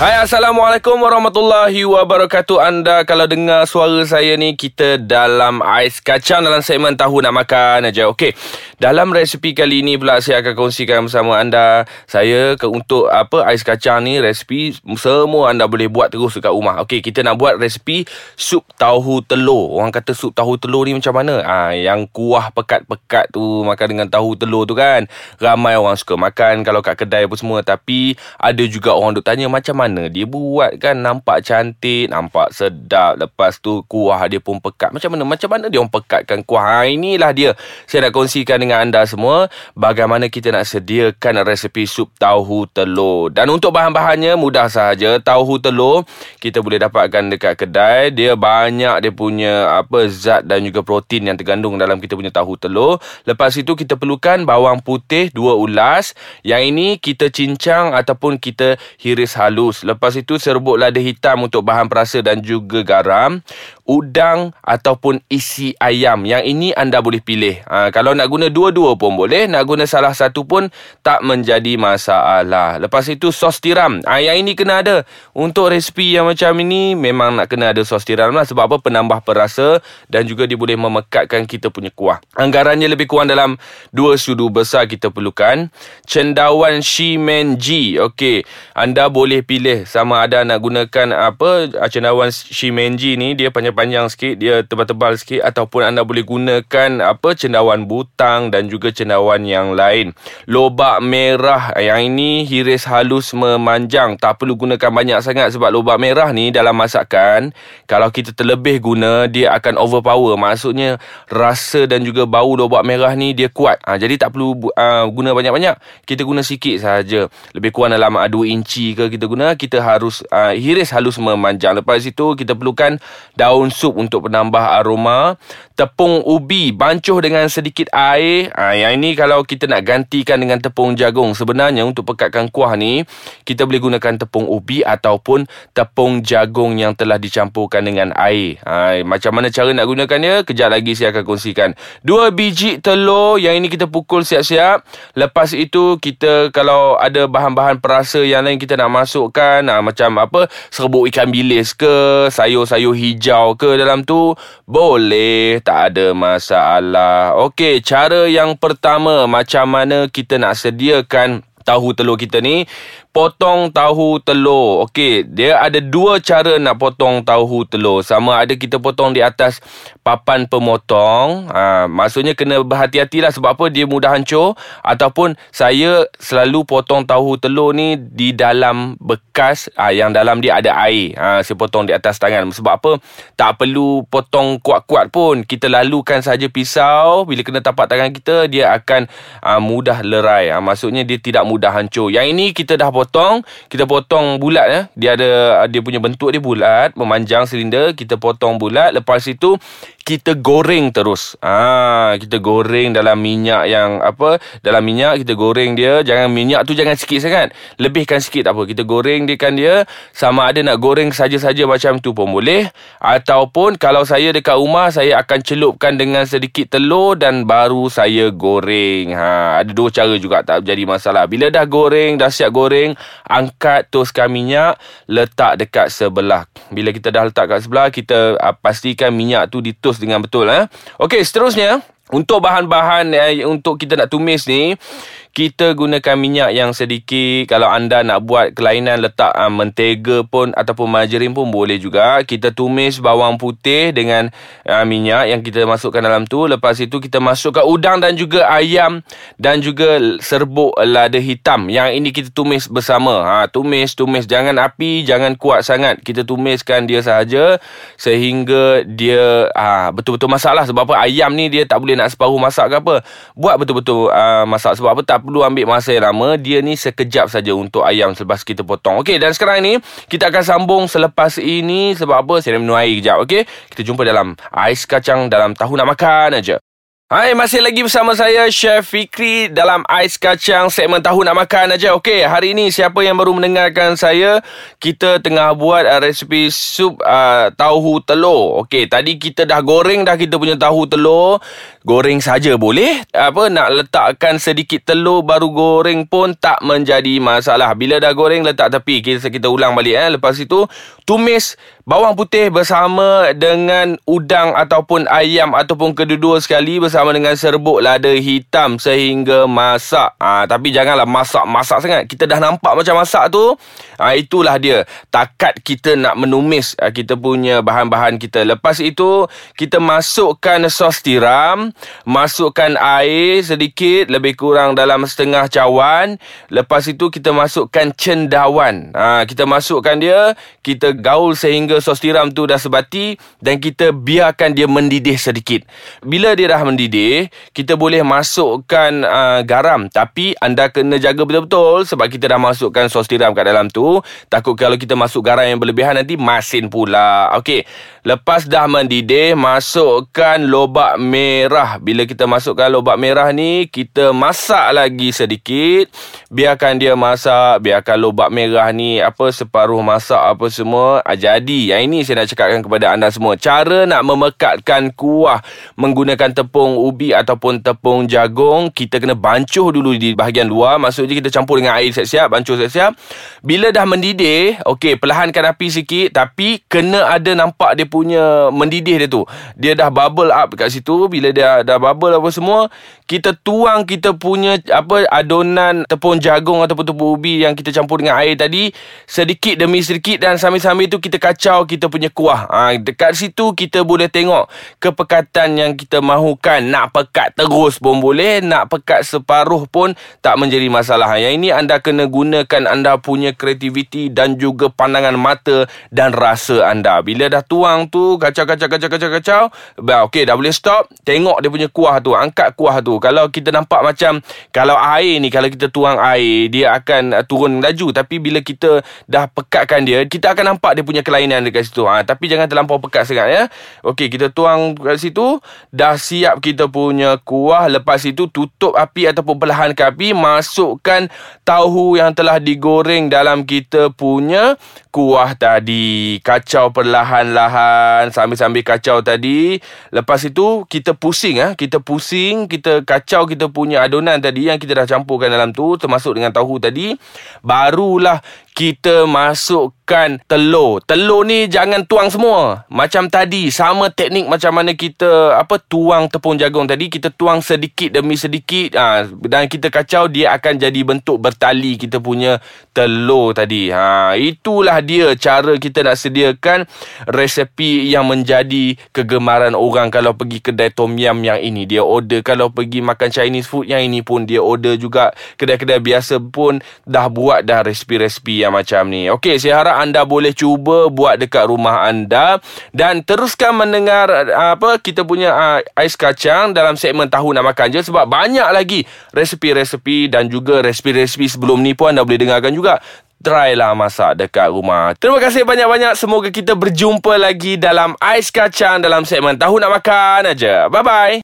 Hai Assalamualaikum warahmatullahi wabarakatuh. Anda kalau dengar suara saya ni Kita dalam ais kacang dalam segmen Tahu Nak Makan aja. Okey? Dalam resipi kali ni pula saya akan kongsikan bersama anda Saya ke untuk apa ais kacang ni Resipi semua anda boleh buat terus dekat rumah. Okey kita nak buat resipi Sup tahu telur. Orang kata sup tahu telur ni macam mana? Ha, Yang kuah pekat-pekat tu Makan dengan tahu telur tu kan? Ramai orang suka makan Kalau kat kedai apa semua. Tapi ada juga orang duk tanya macam mana mana dia buat kan nampak cantik, nampak sedap. Lepas tu kuah dia pun pekat. Macam mana? Macam mana dia orang pekatkan kuah? Ha, inilah dia. Saya nak kongsikan dengan anda semua bagaimana kita nak sediakan resepi sup tahu telur. Dan untuk bahan-bahannya mudah sahaja. Tahu telur kita boleh dapatkan dekat kedai. Dia banyak dia punya apa zat dan juga protein yang tergandung dalam kita punya tahu telur. Lepas itu kita perlukan bawang putih dua ulas. Yang ini kita cincang ataupun kita hiris halus. Lepas itu serbuk lada hitam untuk bahan perasa dan juga garam udang ataupun isi ayam. Yang ini anda boleh pilih. Ha, kalau nak guna dua-dua pun boleh. Nak guna salah satu pun tak menjadi masalah. Lepas itu sos tiram. Ha, yang ini kena ada. Untuk resipi yang macam ini memang nak kena ada sos tiram lah. Sebab apa? Penambah perasa dan juga dia boleh memekatkan kita punya kuah. Anggarannya lebih kurang dalam dua sudu besar kita perlukan. Cendawan Shimenji. Okey. Anda boleh pilih sama ada nak gunakan apa cendawan Shimenji ni. Dia panjang panjang sikit dia tebal-tebal sikit ataupun anda boleh gunakan apa cendawan butang dan juga cendawan yang lain. Lobak merah yang ini hiris halus memanjang. Tak perlu gunakan banyak sangat sebab lobak merah ni dalam masakan kalau kita terlebih guna dia akan overpower. Maksudnya rasa dan juga bau lobak merah ni dia kuat. Ha, jadi tak perlu uh, guna banyak-banyak. Kita guna sikit saja lebih kurang dalam 2 inci ke kita guna kita harus uh, hiris halus memanjang. Lepas itu kita perlukan daun sup untuk penambah aroma. Tepung ubi bancuh dengan sedikit air. Ha, yang ini kalau kita nak gantikan dengan tepung jagung sebenarnya untuk pekatkan kuah ni kita boleh gunakan tepung ubi ataupun tepung jagung yang telah dicampurkan dengan air. Ha, macam mana cara nak gunakan dia kejap lagi saya akan kongsikan. Dua biji telur yang ini kita pukul siap-siap. Lepas itu kita kalau ada bahan-bahan perasa yang lain kita nak masukkan. Ha, macam apa? Serbuk ikan bilis ke sayur-sayur hijau ke dalam tu boleh tak ada masalah. Okey cara yang pertama macam mana kita nak sediakan tahu telur kita ni potong tahu telur. Okey, dia ada dua cara nak potong tahu telur. Sama ada kita potong di atas papan pemotong. Ha, maksudnya kena berhati-hatilah sebab apa dia mudah hancur. Ataupun saya selalu potong tahu telur ni di dalam bekas ha, yang dalam dia ada air. Ha, saya potong di atas tangan. Sebab apa? Tak perlu potong kuat-kuat pun. Kita lalukan saja pisau. Bila kena tapak tangan kita, dia akan ha, mudah lerai. Ha, maksudnya dia tidak mudah hancur. Yang ini kita dah potong kita potong bulat ya dia ada dia punya bentuk dia bulat memanjang silinder kita potong bulat lepas itu kita goreng terus. Ah, kita goreng dalam minyak yang apa? Dalam minyak kita goreng dia. Jangan minyak tu jangan sikit sangat. Lebihkan sikit tak apa. Kita goreng dia kan dia sama ada nak goreng saja-saja macam tu pun boleh ataupun kalau saya dekat rumah saya akan celupkan dengan sedikit telur dan baru saya goreng. Ha, ada dua cara juga tak jadi masalah. Bila dah goreng, dah siap goreng, angkat toskan minyak, letak dekat sebelah. Bila kita dah letak kat sebelah, kita uh, pastikan minyak tu ditus dengan betul eh. Okey, seterusnya untuk bahan-bahan eh, untuk kita nak tumis ni kita gunakan minyak yang sedikit. Kalau anda nak buat kelainan letak uh, mentega pun ataupun margarin pun boleh juga. Kita tumis bawang putih dengan uh, minyak yang kita masukkan dalam tu. Lepas itu kita masukkan udang dan juga ayam dan juga serbuk lada hitam. Yang ini kita tumis bersama. Ha tumis tumis. Jangan api jangan kuat sangat. Kita tumiskan dia sahaja sehingga dia uh, betul-betul masak lah. Sebab apa? Ayam ni dia tak boleh nak separuh masak ke apa. Buat betul-betul uh, masak. Sebab apa? Tak perlu ambil masa yang lama Dia ni sekejap saja untuk ayam selepas kita potong Okey dan sekarang ni Kita akan sambung selepas ini Sebab apa? Saya nak minum air kejap Okey Kita jumpa dalam Ais kacang dalam tahu nak makan aja. Hai, masih lagi bersama saya Chef Fikri dalam Ais Kacang segmen Tahu Nak Makan aja. Okey, hari ini siapa yang baru mendengarkan saya, kita tengah buat uh, resipi sup uh, tahu telur. Okey, tadi kita dah goreng dah kita punya tahu telur. Goreng saja boleh. Apa nak letakkan sedikit telur baru goreng pun tak menjadi masalah. Bila dah goreng letak tepi. Kita kita ulang balik eh. Lepas itu tumis bawang putih bersama dengan udang ataupun ayam ataupun kedua-dua sekali bersama dengan serbuk lada hitam sehingga masak. Ha, tapi janganlah masak-masak sangat. Kita dah nampak macam masak tu. Ha, itulah dia. Takat kita nak menumis ha, kita punya bahan-bahan kita. Lepas itu kita masukkan sos tiram, masukkan air sedikit lebih kurang dalam setengah cawan. Lepas itu kita masukkan cendawan. Ha, kita masukkan dia, kita gaul sehingga sos tiram tu dah sebati dan kita biarkan dia mendidih sedikit. Bila dia dah mendidih, kita boleh masukkan uh, garam tapi anda kena jaga betul-betul sebab kita dah masukkan sos tiram kat dalam tu. Takut kalau kita masuk garam yang berlebihan nanti masin pula. Okey. Lepas dah mendidih, masukkan lobak merah. Bila kita masukkan lobak merah ni, kita masak lagi sedikit. Biarkan dia masak, biarkan lobak merah ni apa separuh masak apa semua. Ah, jadi, yang ini saya nak cakapkan kepada anda semua. Cara nak memekatkan kuah menggunakan tepung ubi ataupun tepung jagung, kita kena bancuh dulu di bahagian luar. Maksudnya kita campur dengan air siap-siap, bancuh siap-siap. Bila dah mendidih, okey, perlahankan api sikit tapi kena ada nampak dia punya mendidih dia tu. Dia dah bubble up kat situ. Bila dia dah bubble apa semua, kita tuang kita punya apa adonan tepung jagung ataupun tepung ubi yang kita campur dengan air tadi sedikit demi sedikit dan sambil-sambil tu kita kacau kita punya kuah. Ha, dekat situ kita boleh tengok kepekatan yang kita mahukan. Nak pekat terus pun boleh, nak pekat separuh pun tak menjadi masalah. Yang ini anda kena gunakan anda punya kreativiti dan juga pandangan mata dan rasa anda. Bila dah tuang tu kacau kacau kacau kacau kacau, okey dah boleh stop. Tengok dia punya kuah tu, angkat kuah tu. Kalau kita nampak macam kalau air ni kalau kita tuang air dia akan uh, turun laju tapi bila kita dah pekatkan dia kita akan nampak dia punya kelainan dekat situ. Ha, tapi jangan terlampau pekat sangat ya. Okey kita tuang kat situ. Dah siap kita punya kuah. Lepas itu tutup api ataupun perlahankan api. Masukkan tahu yang telah digoreng dalam kita punya kuah tadi kacau perlahan-lahan sambil-sambil kacau tadi. Lepas itu kita pusing ah. Kita pusing kita kacau kita punya adonan tadi yang kita dah campurkan dalam tu termasuk dengan tahu tadi barulah kita masukkan telur. Telur ni jangan tuang semua. Macam tadi, sama teknik macam mana kita apa tuang tepung jagung tadi, kita tuang sedikit demi sedikit ha, dan kita kacau dia akan jadi bentuk bertali kita punya telur tadi. Ha, itulah dia cara kita nak sediakan resepi yang menjadi kegemaran orang kalau pergi kedai tom yam yang ini dia order kalau pergi makan Chinese food yang ini pun dia order juga kedai-kedai biasa pun dah buat dah resipi-resipi yang macam ni. Okey, saya harap anda boleh cuba buat dekat rumah anda dan teruskan mendengar apa kita punya uh, ais kacang dalam segmen tahu nak makan je sebab banyak lagi resepi-resepi dan juga resepi-resepi sebelum ni pun anda boleh dengarkan juga. Try lah masak dekat rumah. Terima kasih banyak-banyak. Semoga kita berjumpa lagi dalam ais kacang dalam segmen tahu nak makan aja. Bye-bye.